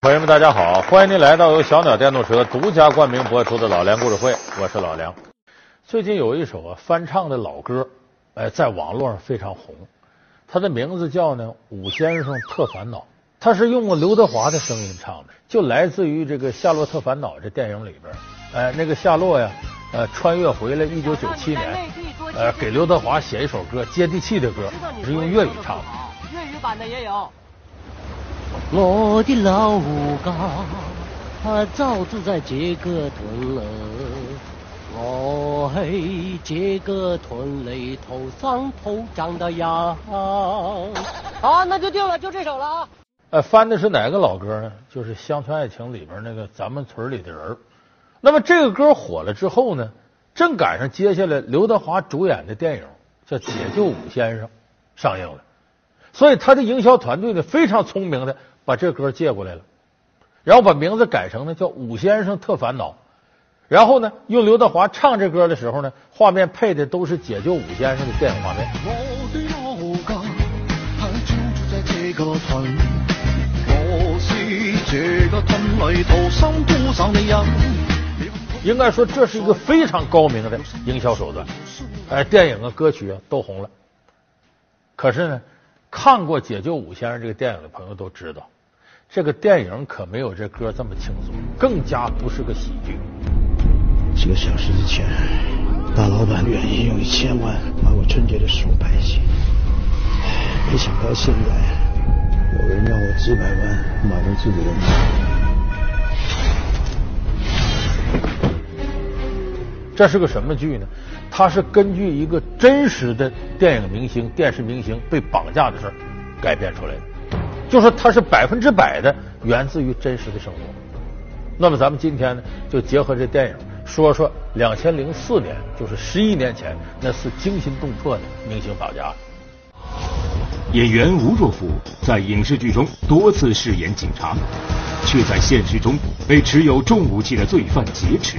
朋友们，大家好！欢迎您来到由小鸟电动车独家冠名播出的老梁故事会，我是老梁。最近有一首啊翻唱的老歌，哎，在网络上非常红。它的名字叫呢《武先生特烦恼》，它是用过刘德华的声音唱的，就来自于这个《夏洛特烦恼》这电影里边。哎，那个夏洛呀，呃，穿越回来一九九七年，呃，给刘德华写一首歌，接地气的歌，是用粤语唱的。粤语版的也有。我的老家，他早住在这个屯了。我嘿这个屯里头上头长的羊。好，那就定了，就这首了啊。呃，翻的是哪个老歌呢？就是《乡村爱情》里边那个《咱们村里的人》。那么这个歌火了之后呢，正赶上接下来刘德华主演的电影叫《解救武先生》上映了，所以他的营销团队呢非常聪明的。把这歌借过来了，然后把名字改成呢叫《武先生特烦恼》，然后呢用刘德华唱这歌的时候呢，画面配的都是解救武先生的电影画面。应该说这是一个非常高明的营销手段，哎，电影啊歌曲啊都红了。可是呢，看过《解救武先生》这个电影的朋友都知道。这个电影可没有这歌这么轻松，更加不是个喜剧。几个小时之前，大老板愿意用一千万把我春节的食物摆齐，没想到现在有人要我几百万买了自己的命。这是个什么剧呢？它是根据一个真实的电影明星、电视明星被绑架的事改编出来的。就说它是百分之百的源自于真实的生活。那么咱们今天呢，就结合这电影说说两千零四年，就是十一年前那次惊心动魄的明星绑架。演员吴若甫在影视剧中多次饰演警察，却在现实中被持有重武器的罪犯劫持，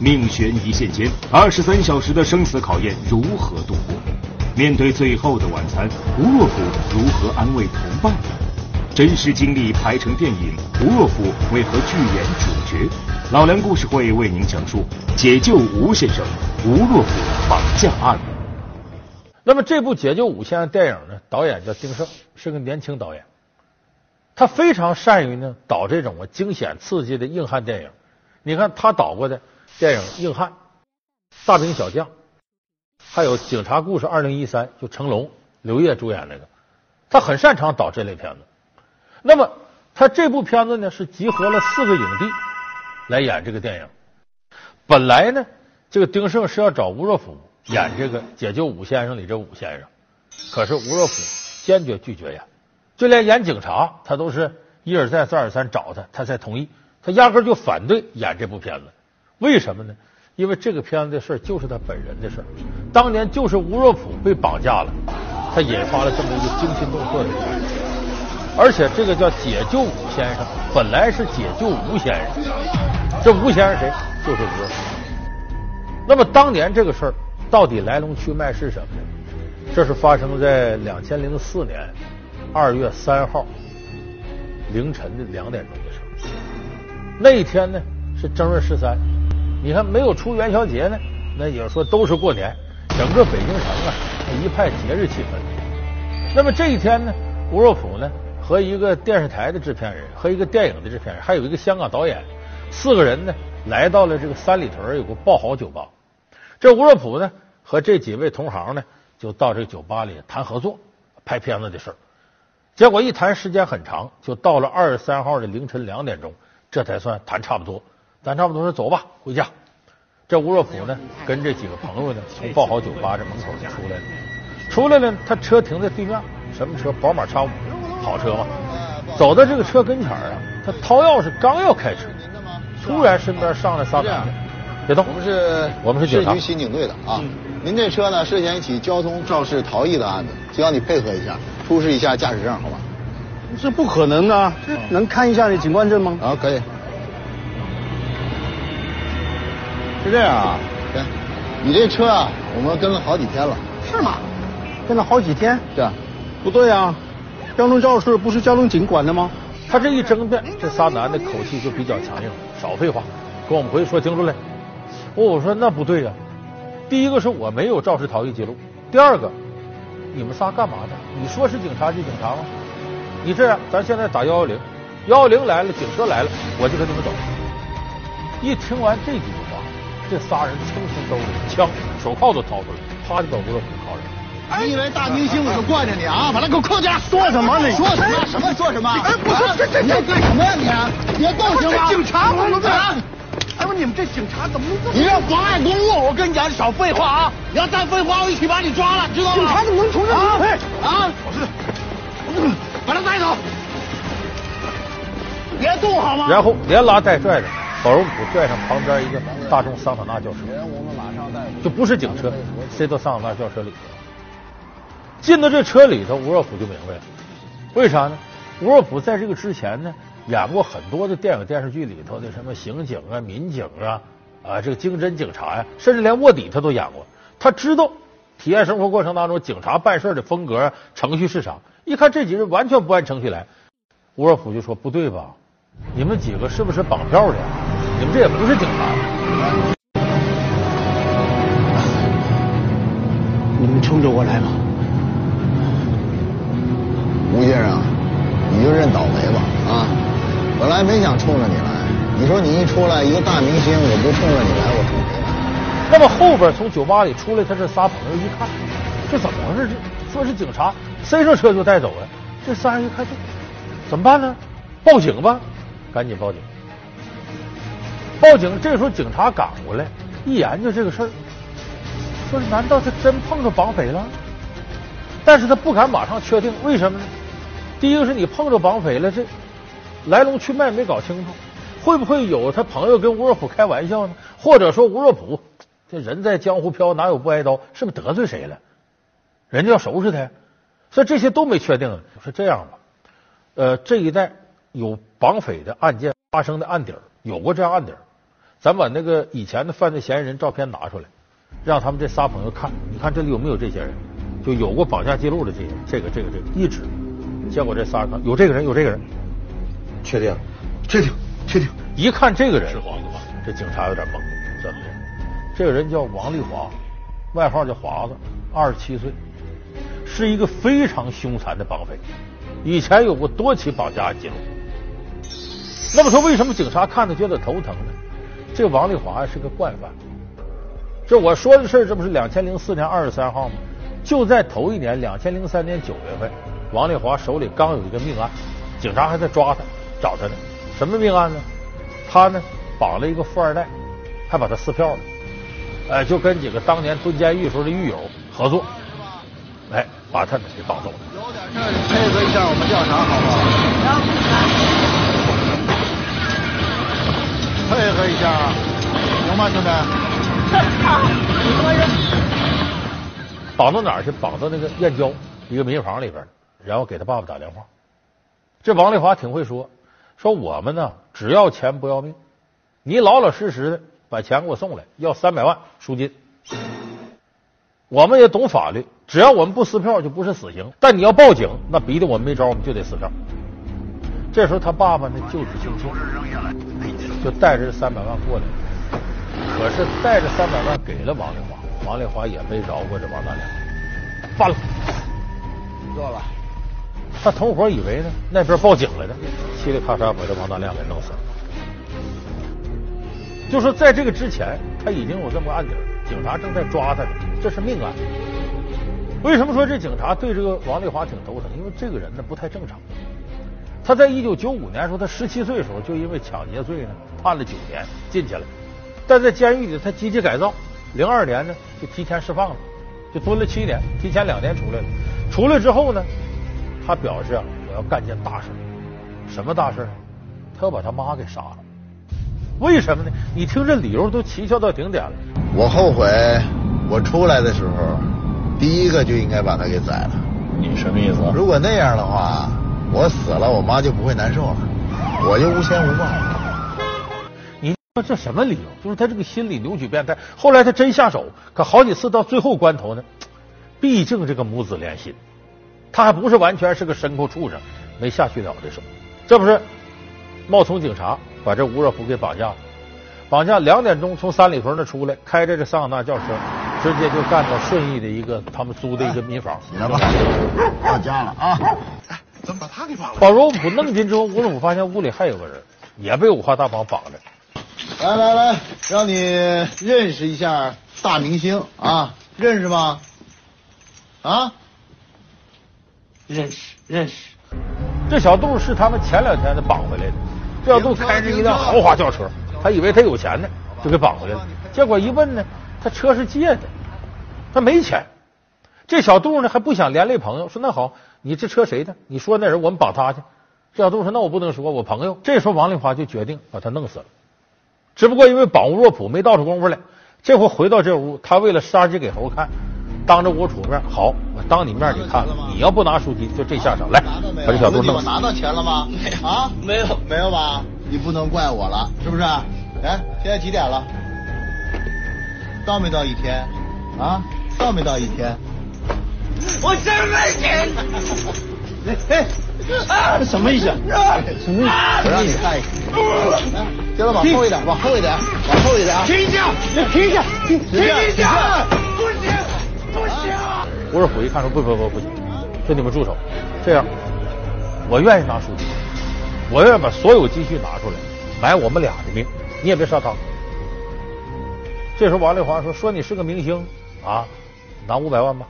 命悬一线间，二十三小时的生死考验如何度过？面对最后的晚餐，吴若甫如何安慰同伴？真实经历拍成电影，吴若甫为何拒演主角？老梁故事会为您讲述解救吴先生吴若甫绑架案。那么这部解救吴先生电影呢？导演叫丁晟，是个年轻导演。他非常善于呢导这种啊惊险刺激的硬汉电影。你看他导过的电影《硬汉》《大兵小将》，还有《警察故事二零一三》，就成龙、刘烨主演那个。他很擅长导这类片子。那么，他这部片子呢是集合了四个影帝来演这个电影。本来呢，这个丁晟是要找吴若甫演这个《解救武先生》里这武先生，可是吴若甫坚决拒绝演，就连演警察他都是一而再再而三找他，他才同意。他压根就反对演这部片子。为什么呢？因为这个片子的事就是他本人的事当年就是吴若甫被绑架了，他引发了这么一个惊心动魄的。而且这个叫解救武先生，本来是解救吴先生。这吴先生谁？就是吴。那么当年这个事儿到底来龙去脉是什么呢？这是发生在两千零四年二月三号凌晨的两点钟的事儿。那一天呢是正月十三，你看没有出元宵节呢，那也说都是过年，整个北京城啊一派节日气氛。那么这一天呢，吴若甫呢？和一个电视台的制片人，和一个电影的制片人，还有一个香港导演，四个人呢，来到了这个三里屯有个爆豪酒吧。这吴若甫呢，和这几位同行呢，就到这个酒吧里谈合作、拍片子的事儿。结果一谈时间很长，就到了二十三号的凌晨两点钟，这才算谈差不多。咱差不多说走吧，回家。这吴若甫呢，跟这几个朋友呢，从爆豪酒吧这门口就出来了。出来了，他车停在对面，什么车？宝马叉五。跑车嘛，走到这个车跟前啊，他掏钥匙刚要开车，突然身边上来仨人，别动，我们是我们是市局刑警队的啊。您这车呢涉嫌一起交通肇事逃逸的案子，希望你配合一下，出示一下驾驶证，好吧？这不可能的！这能看一下你警官证吗？啊，可以。是这样啊，对，你这车啊，我们跟了好几天了。是吗？跟了好几天？对啊。不对啊。江龙肇事不是江龙警管的吗？他这一争辩，这仨男的口气就比较强硬。少废话，跟我们回去说清楚来。我说那不对呀，第一个是我没有肇事逃逸记录，第二个你们仨干嘛的？你说是警察就警察吗？你这样，咱现在打幺幺零，幺幺零来了，警车来了，我就跟你们走。一听完这几句话，这仨人噌从兜里枪、手铐都掏出来，啪就把吴若甫铐上。你以为大明星我就惯着你啊？把他给我铐起来！说什么呢？说什么？什么说什么？哎，不是这这这干什么呀你？别动行吗？警察吗？啊！哎不，你们这警察怎么能这么？你要妨碍公务！我跟你讲，你少废话啊！你要再废话，我一起把你抓了，知道吗？警察怎么能从这啊里？啊！把他带走，别动好吗？然后连拉带拽的，保荣普拽上旁边一个大众桑塔纳轿车，我们马上带就不是警车，塞到桑塔纳轿车里头。进到这车里头，吴若甫就明白了，为啥呢？吴若甫在这个之前呢，演过很多的电影电视剧里头的什么刑警啊、民警啊、啊这个经侦警察呀、甚至连卧底他都演过。他知道体验生活过程当中警察办事的风格、程序是啥。一看这几人完全不按程序来，吴若甫就说：“不对吧？你们几个是不是绑票的？你们这也不是警察。”你们冲着我来吗？吴先生，你就认倒霉吧啊！本来没想冲着你来，你说你一出来一个大明星，我不冲着你来，我冲谁来？那么后边从酒吧里出来，他这仨朋友一看，这怎么回事？这说是警察，塞上车就带走了。这仨人一看，这怎么办呢？报警吧，赶紧报警。报警，这时候警察赶过来，一研究这个事儿，说难道他真碰着绑匪了？但是他不敢马上确定，为什么呢？第一个是你碰着绑匪了，这来龙去脉没搞清楚，会不会有他朋友跟吴若甫开玩笑呢？或者说吴若甫这人在江湖飘，哪有不挨刀？是不是得罪谁了？人家要收拾他呀？所以这些都没确定。说这样吧，呃，这一带有绑匪的案件发生的案底儿，有过这样案底儿，咱把那个以前的犯罪嫌疑人照片拿出来，让他们这仨朋友看，你看这里有没有这些人？就有过绑架记录的这些，这个这个这个一指，结果这仨人看有这个人，有这个人，确定，确定，确定。一看这个人是黄子华，这警察有点懵，怎么的？这个人叫王丽华，外号叫华子，二十七岁，是一个非常凶残的绑匪，以前有过多起绑架记录。那么说，为什么警察看着觉得头疼呢？这个王丽华是个惯犯。这我说的事，这不是两千零四年二十三号吗？就在头一年，两千零三年九月份，王丽华手里刚有一个命案，警察还在抓他，找他呢。什么命案呢？他呢绑了一个富二代，还把他撕票了。哎，就跟几个当年蹲监狱时候的狱友合作，哎，把他给绑走了。有点事儿，配合一下我们调查，好不好？配合一下，行吗，兄弟？绑到哪儿去？绑到那个燕郊一个民房里边，然后给他爸爸打电话。这王丽华挺会说，说我们呢只要钱不要命，你老老实实的把钱给我送来，要三百万赎金。我们也懂法律，只要我们不撕票就不是死刑，但你要报警，那逼得我们没招，我们就得撕票。这时候他爸爸呢救子兴庆，就带着这三百万过来。可是带着三百万给了王丽华，王丽华也没饶过这王大亮，办了。做了。他同伙以为呢那边报警来的，嘁哩咔嚓把这王大亮给弄死了。就说在这个之前，他已经有这么个案底，警察正在抓他呢，这是命案。为什么说这警察对这个王丽华挺头疼？因为这个人呢不太正常。他在一九九五年时候，他十七岁的时候就因为抢劫罪呢判了九年进去了，但在监狱里他积极改造，零二年呢就提前释放了，就蹲了七年，提前两年出来了。出来之后呢，他表示啊，我要干件大事，什么大事？他要把他妈给杀了。为什么呢？你听这理由都蹊跷到顶点了。我后悔，我出来的时候，第一个就应该把他给宰了。你什么意思？如果那样的话，我死了，我妈就不会难受了，我就无牵无挂。你说这什么理由？就是他这个心理扭曲变态。后来他真下手，可好几次到最后关头呢，毕竟这个母子连心，他还不是完全是个牲口畜生，没下去了这手。这不是冒充警察把这吴若甫给绑架了。绑架两点钟从三里屯那出来，开着这桑塔纳轿车，直接就干到顺义的一个他们租的一个民房。起来吧，到家了啊！哎怎么把他给绑了？把吴若甫弄进之后，吴若甫发现屋里还有个人，也被五花大绑绑着。来来来，让你认识一下大明星啊，认识吗？啊？认识认识。这小杜是他们前两天的绑回来的。这小杜开着一辆豪华轿车。他以为他有钱呢，就给绑回来了。结果一问呢，他车是借的，他没钱。这小杜呢还不想连累朋友，说那好，你这车谁的？你说那人，我们绑他去。这小杜说那我不能说，我朋友。这时候王丽华就决定把他弄死了。只不过因为绑吴若普没倒出功夫来，这回回到这屋，他为了杀鸡给猴看，当着我楚面，好，我当你面你看了，你要不拿书籍，就这下场。来，把这小杜弄死。拿到钱了吗？啊，没有，没有吧？你不能怪我了，是不是？哎，现在几点了？到没到一天？啊，到没到一天？我真没钱。哎哎，啊，什么意思？什么意思？我让你看一看。接着往后一点，往后一点，往后一点啊。停下！你停下！停下！不行，不行！吴若甫一看说：“不不不，不行，说你们住手。这样，我愿意拿书记。”我愿意把所有积蓄拿出来买我们俩的命，你也别杀他。这时候王丽华说：“说你是个明星啊，拿五百万吧。”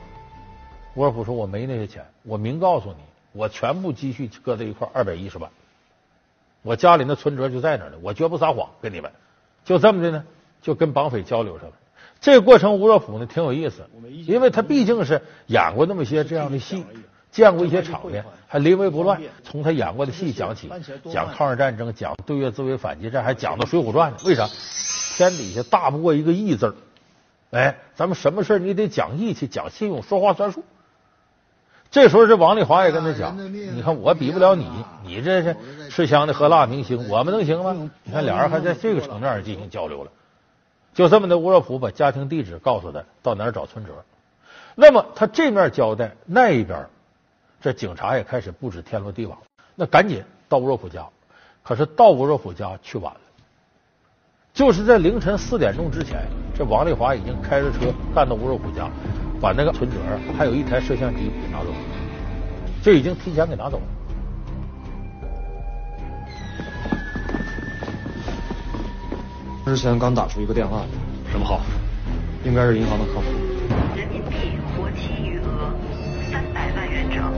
沃尔夫说：“我没那些钱，我明告诉你，我全部积蓄搁在一块二百一十万，我家里那存折就在那儿呢，我绝不撒谎跟你们。就这么的呢，就跟绑匪交流上了。这个过程吴若甫呢挺有意思，因为他毕竟是演过那么些这样的戏。”见过一些场面，还临危不乱。从他演过的戏讲起，讲抗日战争，讲对越自卫反击战，还讲到《水浒传》呢。为啥？天底下大不过一个义字儿。哎，咱们什么事你得讲义气，讲信用，说话算数。这时候，这王丽华也跟他讲：“你看我比不了你，你这是吃香的喝辣明星，我们能行吗？”你看，俩人还在这个层面上进行交流了。就这么的，吴若甫把家庭地址告诉他，到哪儿找存折。那么他这面交代，那一边。这警察也开始布置天罗地网，那赶紧到吴若甫家。可是到吴若甫家去晚了，就是在凌晨四点钟之前，这王丽华已经开着车干到吴若甫家，把那个存折还有一台摄像机给拿走了，这已经提前给拿走了。之前刚打出一个电话，什么号？应该是银行的客服。人民币活期余额三百万元整。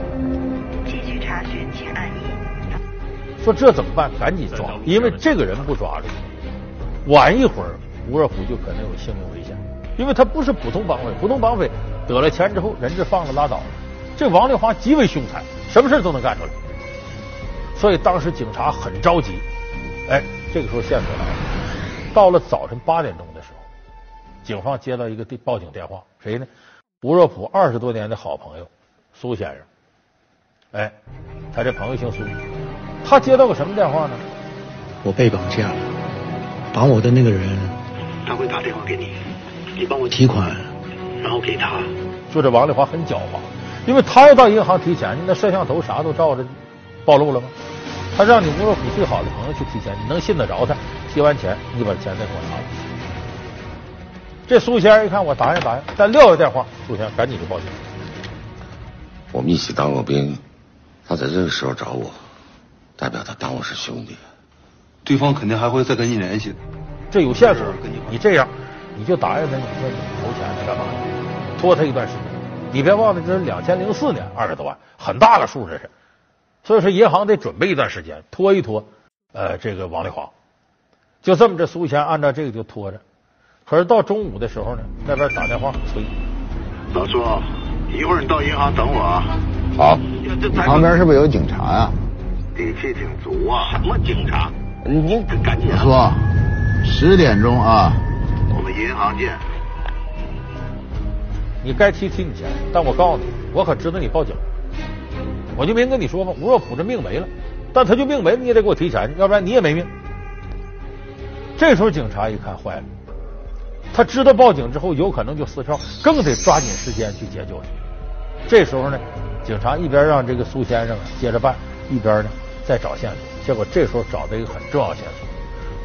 继续查询，请按一。说这怎么办？赶紧抓，因为这个人不抓住，晚一会儿吴若甫就可能有性命危险。因为他不是普通绑匪，普通绑匪得了钱之后人质放了拉倒了。这王丽华极为凶残，什么事都能干出来。所以当时警察很着急。哎，这个时候线索来了。到了早晨八点钟的时候，警方接到一个报警电话，谁呢？吴若甫二十多年的好朋友苏先生。哎，他这朋友姓苏，他接到个什么电话呢？我被绑架了，绑我的那个人，他会打电话给你，你帮我提款，然后给他。说这王丽华很狡猾，因为他要到银行提钱，那摄像头啥都照着，暴露了吗？他让你吴若甫最好的朋友去提钱，你能信得着他？提完钱，你把钱再给我拿来。这苏先生一看，我答应答应，但撂下电话，苏先生赶紧就报警。我们一起当过兵。他在这个时候找我，代表他当我是兄弟，对方肯定还会再跟你联系的。这有线索，你这样，你就答应他，你说你投钱他干嘛？拖他一段时间。你别忘了，这是两千零四年，二十多万，很大个数，这是。所以说，银行得准备一段时间，拖一拖。呃，这个王丽华，就这么着苏贤按照这个就拖着。可是到中午的时候呢，那边打电话催，老苏，一会儿你到银行等我啊。好，旁边是不是有警察啊？底气挺足啊！什么警察？您赶紧说，十点钟啊，我们银行见。你该提提你钱，但我告诉你，我可知道你报警，我就没跟你说吧，吴若甫这命没了，但他就命没了，你也得给我提钱，要不然你也没命。这时候警察一看坏了，他知道报警之后有可能就撕票，更得抓紧时间去解救他。这时候呢。警察一边让这个苏先生接着办，一边呢再找线索。结果这时候找到一个很重要线索，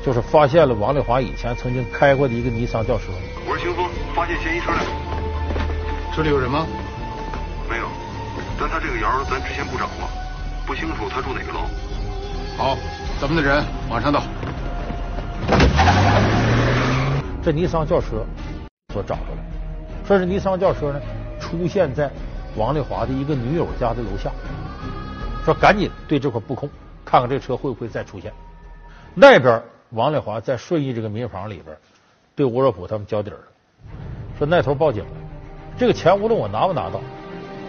就是发现了王丽华以前曾经开过的一个尼桑轿车。我是邢峰，发现嫌疑车辆。这里有人吗？没有，但他这个窑咱之前不找过，不清楚他住哪个楼。好，咱们的人马上到。这尼桑轿车所找到的，说是尼桑轿车呢出现在王丽华的一个女友家的楼下，说赶紧对这块布控。看看这车会不会再出现？那边王丽华在顺义这个民房里边，对吴若甫他们交底儿了，说那头报警了，这个钱无论我拿不拿到，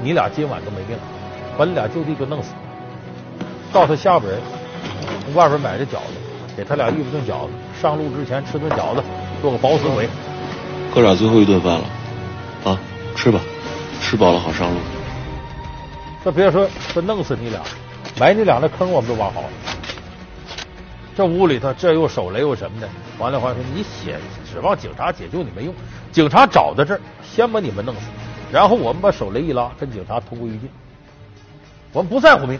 你俩今晚都没命，把你俩就地就弄死。告诉下边人，从外边买的饺子，给他俩预备顿饺子，上路之前吃顿饺子，做个饱死鬼。哥俩最后一顿饭了，啊，吃吧，吃饱了好上路。这别说说弄死你俩。埋你俩那坑我们都挖好了，这屋里头这又手雷又什么的。王丽华说：“你写指望警察解救你没用，警察找到这儿，先把你们弄死，然后我们把手雷一拉，跟警察同归于尽。我们不在乎命。”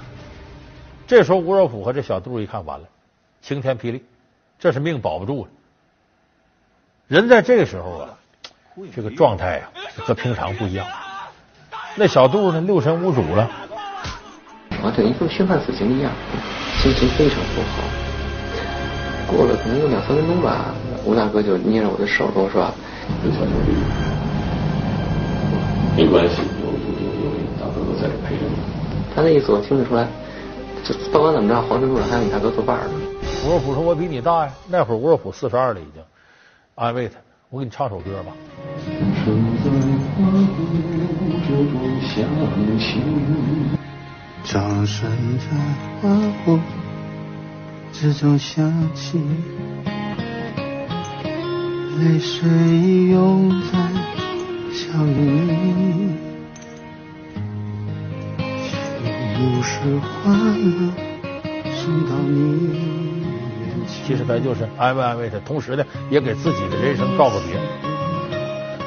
这时候吴若甫和这小杜一看，完了，晴天霹雳，这是命保不住了。人在这个时候啊，这个状态啊和平常不一样。那小杜呢，六神无主了。我，等于跟宣判死刑一样，心情非常不好。过了可能有两三分钟吧，吴大哥就捏着我的手跟我说：“刘小弟，没关系，有有有有大哥哥在这陪着你。”他那意思我听得出来，就不管怎么着，黄泉路上还有你大哥作伴呢。吴若甫说：“我比你大呀。”那会儿吴若甫四十二了，已经安慰他：“我给你唱首歌吧。”掌声在划过之中响起，泪水涌在笑颜里，又是欢乐送到你眼前。其实他就是安慰安慰他，同时呢，也给自己的人生告个别。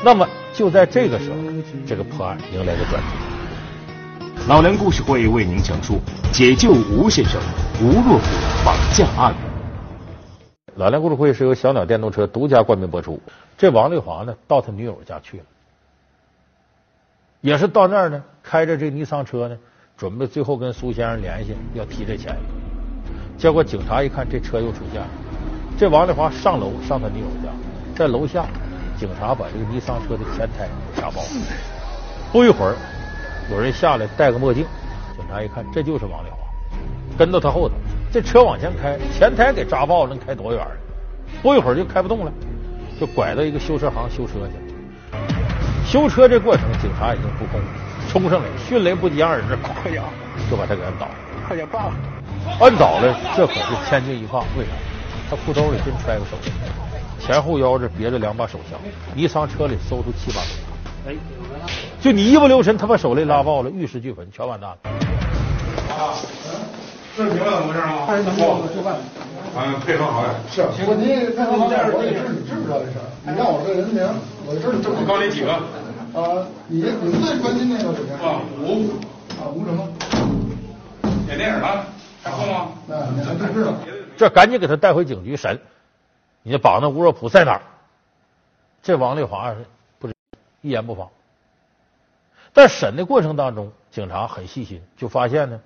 那么就在这个时候，这个破案迎来了转折。老梁故事会为您讲述解救吴先生吴若甫绑架案。老梁故事会是由小鸟电动车独家冠名播出。这王丽华呢，到他女友家去了，也是到那儿呢，开着这尼桑车呢，准备最后跟苏先生联系，要提这钱。结果警察一看这车又出现了，这王丽华上楼上他女友家，在楼下，警察把这个尼桑车的前胎查爆了。不一会儿。有人下来戴个墨镜，警察一看，这就是王丽华，跟到他后头，这车往前开，前胎给扎爆了，能开多远？不一会儿就开不动了，就拐到一个修车行修车去了。修车这过程，警察已经不控，冲上来，迅雷不及掩耳之快呀，就把他给摁倒了。快点报！摁倒了，这可是千钧一发。为啥？他裤兜里真揣个手枪，前后腰这别着两把手枪，尼桑车里搜出七把手枪。哎。就你一不留神，他把手雷拉爆了，玉石俱焚，全完蛋了。啊，这明白怎么回事吗？嗯，配合好呀。是，我你配合好点，我也知你知不知道这事儿？你让我这人名，我知道。我高你几个？啊，你你最关心那个谁？啊，吴啊吴什么？演电影的，还错吗？那你还真知道。这赶紧给他带回警局审。你绑那吴若甫在哪儿？这王丽华不是一言不发。在审的过程当中，警察很细心，就发现呢，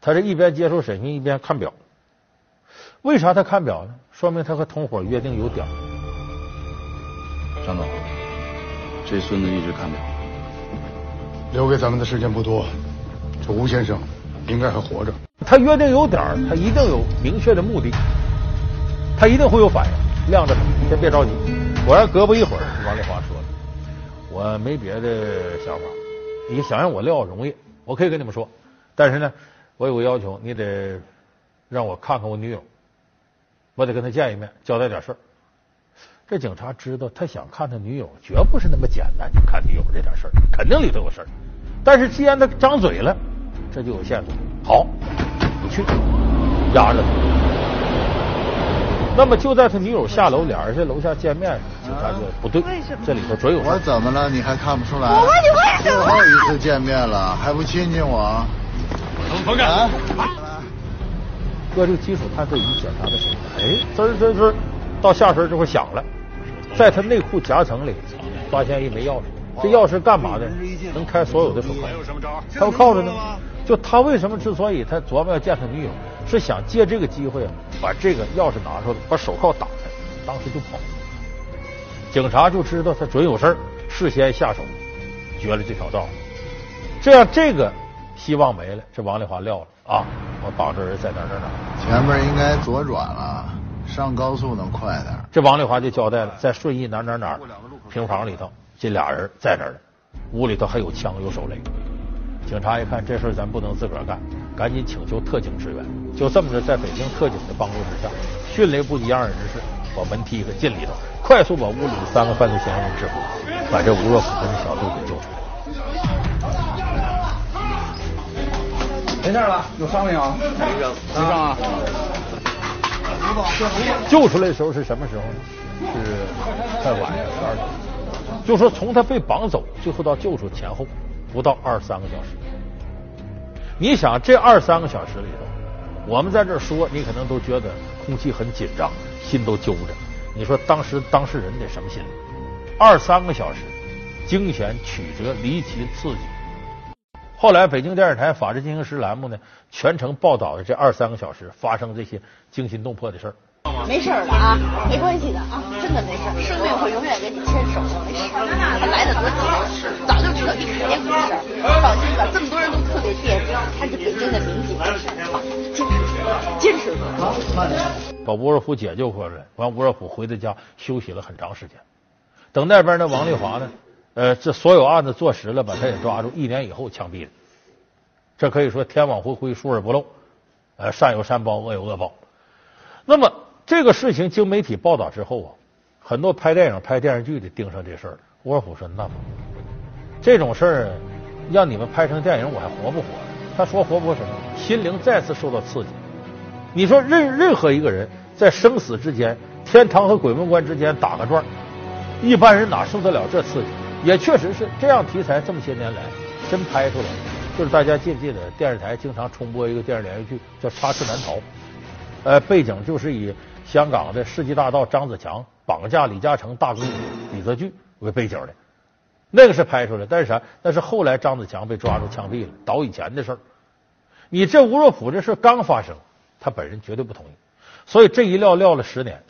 他这一边接受审讯一边看表。为啥他看表呢？说明他和同伙约定有点。张总，这孙子一直看表。留给咱们的时间不多，这吴先生应该还活着。他约定有点，他一定有明确的目的，他一定会有反应。晾着他，先别着急。果然，隔不一会儿，王丽华说。我没别的想法，你想让我撂容易，我可以跟你们说，但是呢，我有个要求，你得让我看看我女友，我得跟他见一面，交代点事儿。这警察知道他想看他女友，绝不是那么简单，就看女友这点事儿，肯定里头有事儿。但是既然他张嘴了，这就有线索。好，你去压着他。那么就在他女友下楼，俩人在楼下见面，警察就不对，这里头准有。我说怎么了？你还看不出来？我问你为什么？最后一次见面了，还不亲亲我？放开！搁这个基础探测仪检查的时候，哎，滋儿滋儿滋儿，到下身这会响了，在他内裤夹层里发现一枚钥匙。这钥匙干嘛的？能开所有的手铐。他要靠着呢。就他为什么之所以他琢磨要见他女友，是想借这个机会啊，把这个钥匙拿出来，把手铐打开，当时就跑。警察就知道他准有事儿，事先下手绝了这条道。这样这个希望没了，这王丽华撂了啊！我保证人在哪儿哪哪？前面应该左转了，上高速能快点。这王丽华就交代了，在顺义哪哪哪平房里头。这俩人在这儿呢，屋里头还有枪有手雷。警察一看这事咱不能自个儿干，赶紧请求特警支援。就这么着，在北京特警的帮助之下，迅雷不及掩耳之势，把门踢开进里头，快速把屋里的三个犯罪嫌疑人制服，把这吴若甫跟小杜给救出来。没事吧？有伤没有？没伤，没伤啊。救出来的时候是什么时候呢？是在晚上十二点。就说从他被绑走，最后到救出前后不到二十三个小时。你想这二三个小时里头，我们在这说，你可能都觉得空气很紧张，心都揪着。你说当时当事人得什么心理？二三个小时，惊险曲折、离奇刺激。后来北京电视台《法制进行时》栏目呢，全程报道的这二三个小时发生这些惊心动魄的事儿。没事的啊，没关系的啊，真的没事，生命会永远跟你牵手的，没事。他来的多早，早就知道你肯定没事，放心吧，这么多人都特别惦记，他是北京的民警，坚持，坚持住，慢点。把吴若甫解救回来，完吴若甫回到家休息了很长时间。等那边的王丽华呢，呃，这所有案子坐实了，把他也抓住，一年以后枪毙了。这可以说天网恢恢，疏而不漏，呃，善有善报，恶有恶报。那么。这个事情经媒体报道之后啊，很多拍电影、拍电视剧的盯上这事儿了。沃尔夫说：“那不，这种事儿让你们拍成电影，我还活不活？”他说：“活不活什么？心灵再次受到刺激。你说任任何一个人在生死之间、天堂和鬼门关之间打个转，一般人哪受得了这刺激？也确实是这样题材，这么些年来真拍出来。就是大家记不记得电视台经常重播一个电视连续剧叫《插翅难逃》？呃，背景就是以。香港的世纪大盗张子强绑架李嘉诚大哥李泽钜为背景的，那个是拍出来，但是啥？那是后来张子强被抓住枪毙了，倒以前的事儿。你这吴若甫这事刚发生，他本人绝对不同意，所以这一撂撂了十年。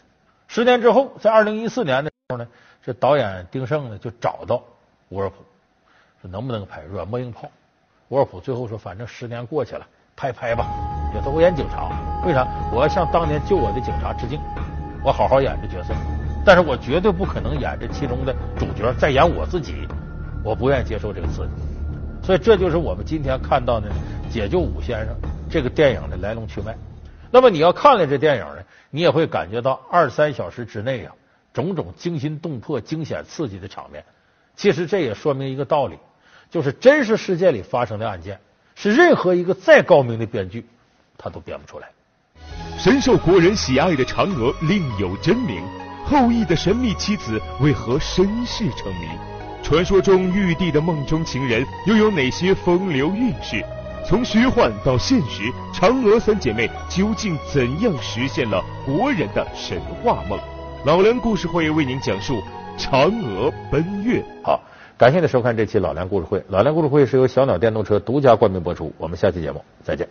十年之后，在二零一四年的时候呢，这导演丁晟呢就找到沃尔普，说能不能拍软磨硬泡。沃尔普最后说，反正十年过去了，拍拍吧，也都演警察。为啥？我要向当年救我的警察致敬，我好好演这角色，但是我绝对不可能演这其中的主角，再演我自己，我不愿意接受这个刺激。所以这就是我们今天看到的《解救武先生》这个电影的来龙去脉。那么你要看了这电影呢，你也会感觉到二三小时之内啊，种种惊心动魄、惊险刺激的场面。其实这也说明一个道理，就是真实世界里发生的案件，是任何一个再高明的编剧他都编不出来。深受国人喜爱的嫦娥另有真名，后羿的神秘妻子为何身世成谜？传说中玉帝的梦中情人又有哪些风流韵事？从虚幻到现实，嫦娥三姐妹究竟怎样实现了国人的神话梦？老梁故事会为您讲述嫦娥奔月。好，感谢您收看这期老梁故事会。老梁故事会是由小鸟电动车独家冠名播出。我们下期节目再见。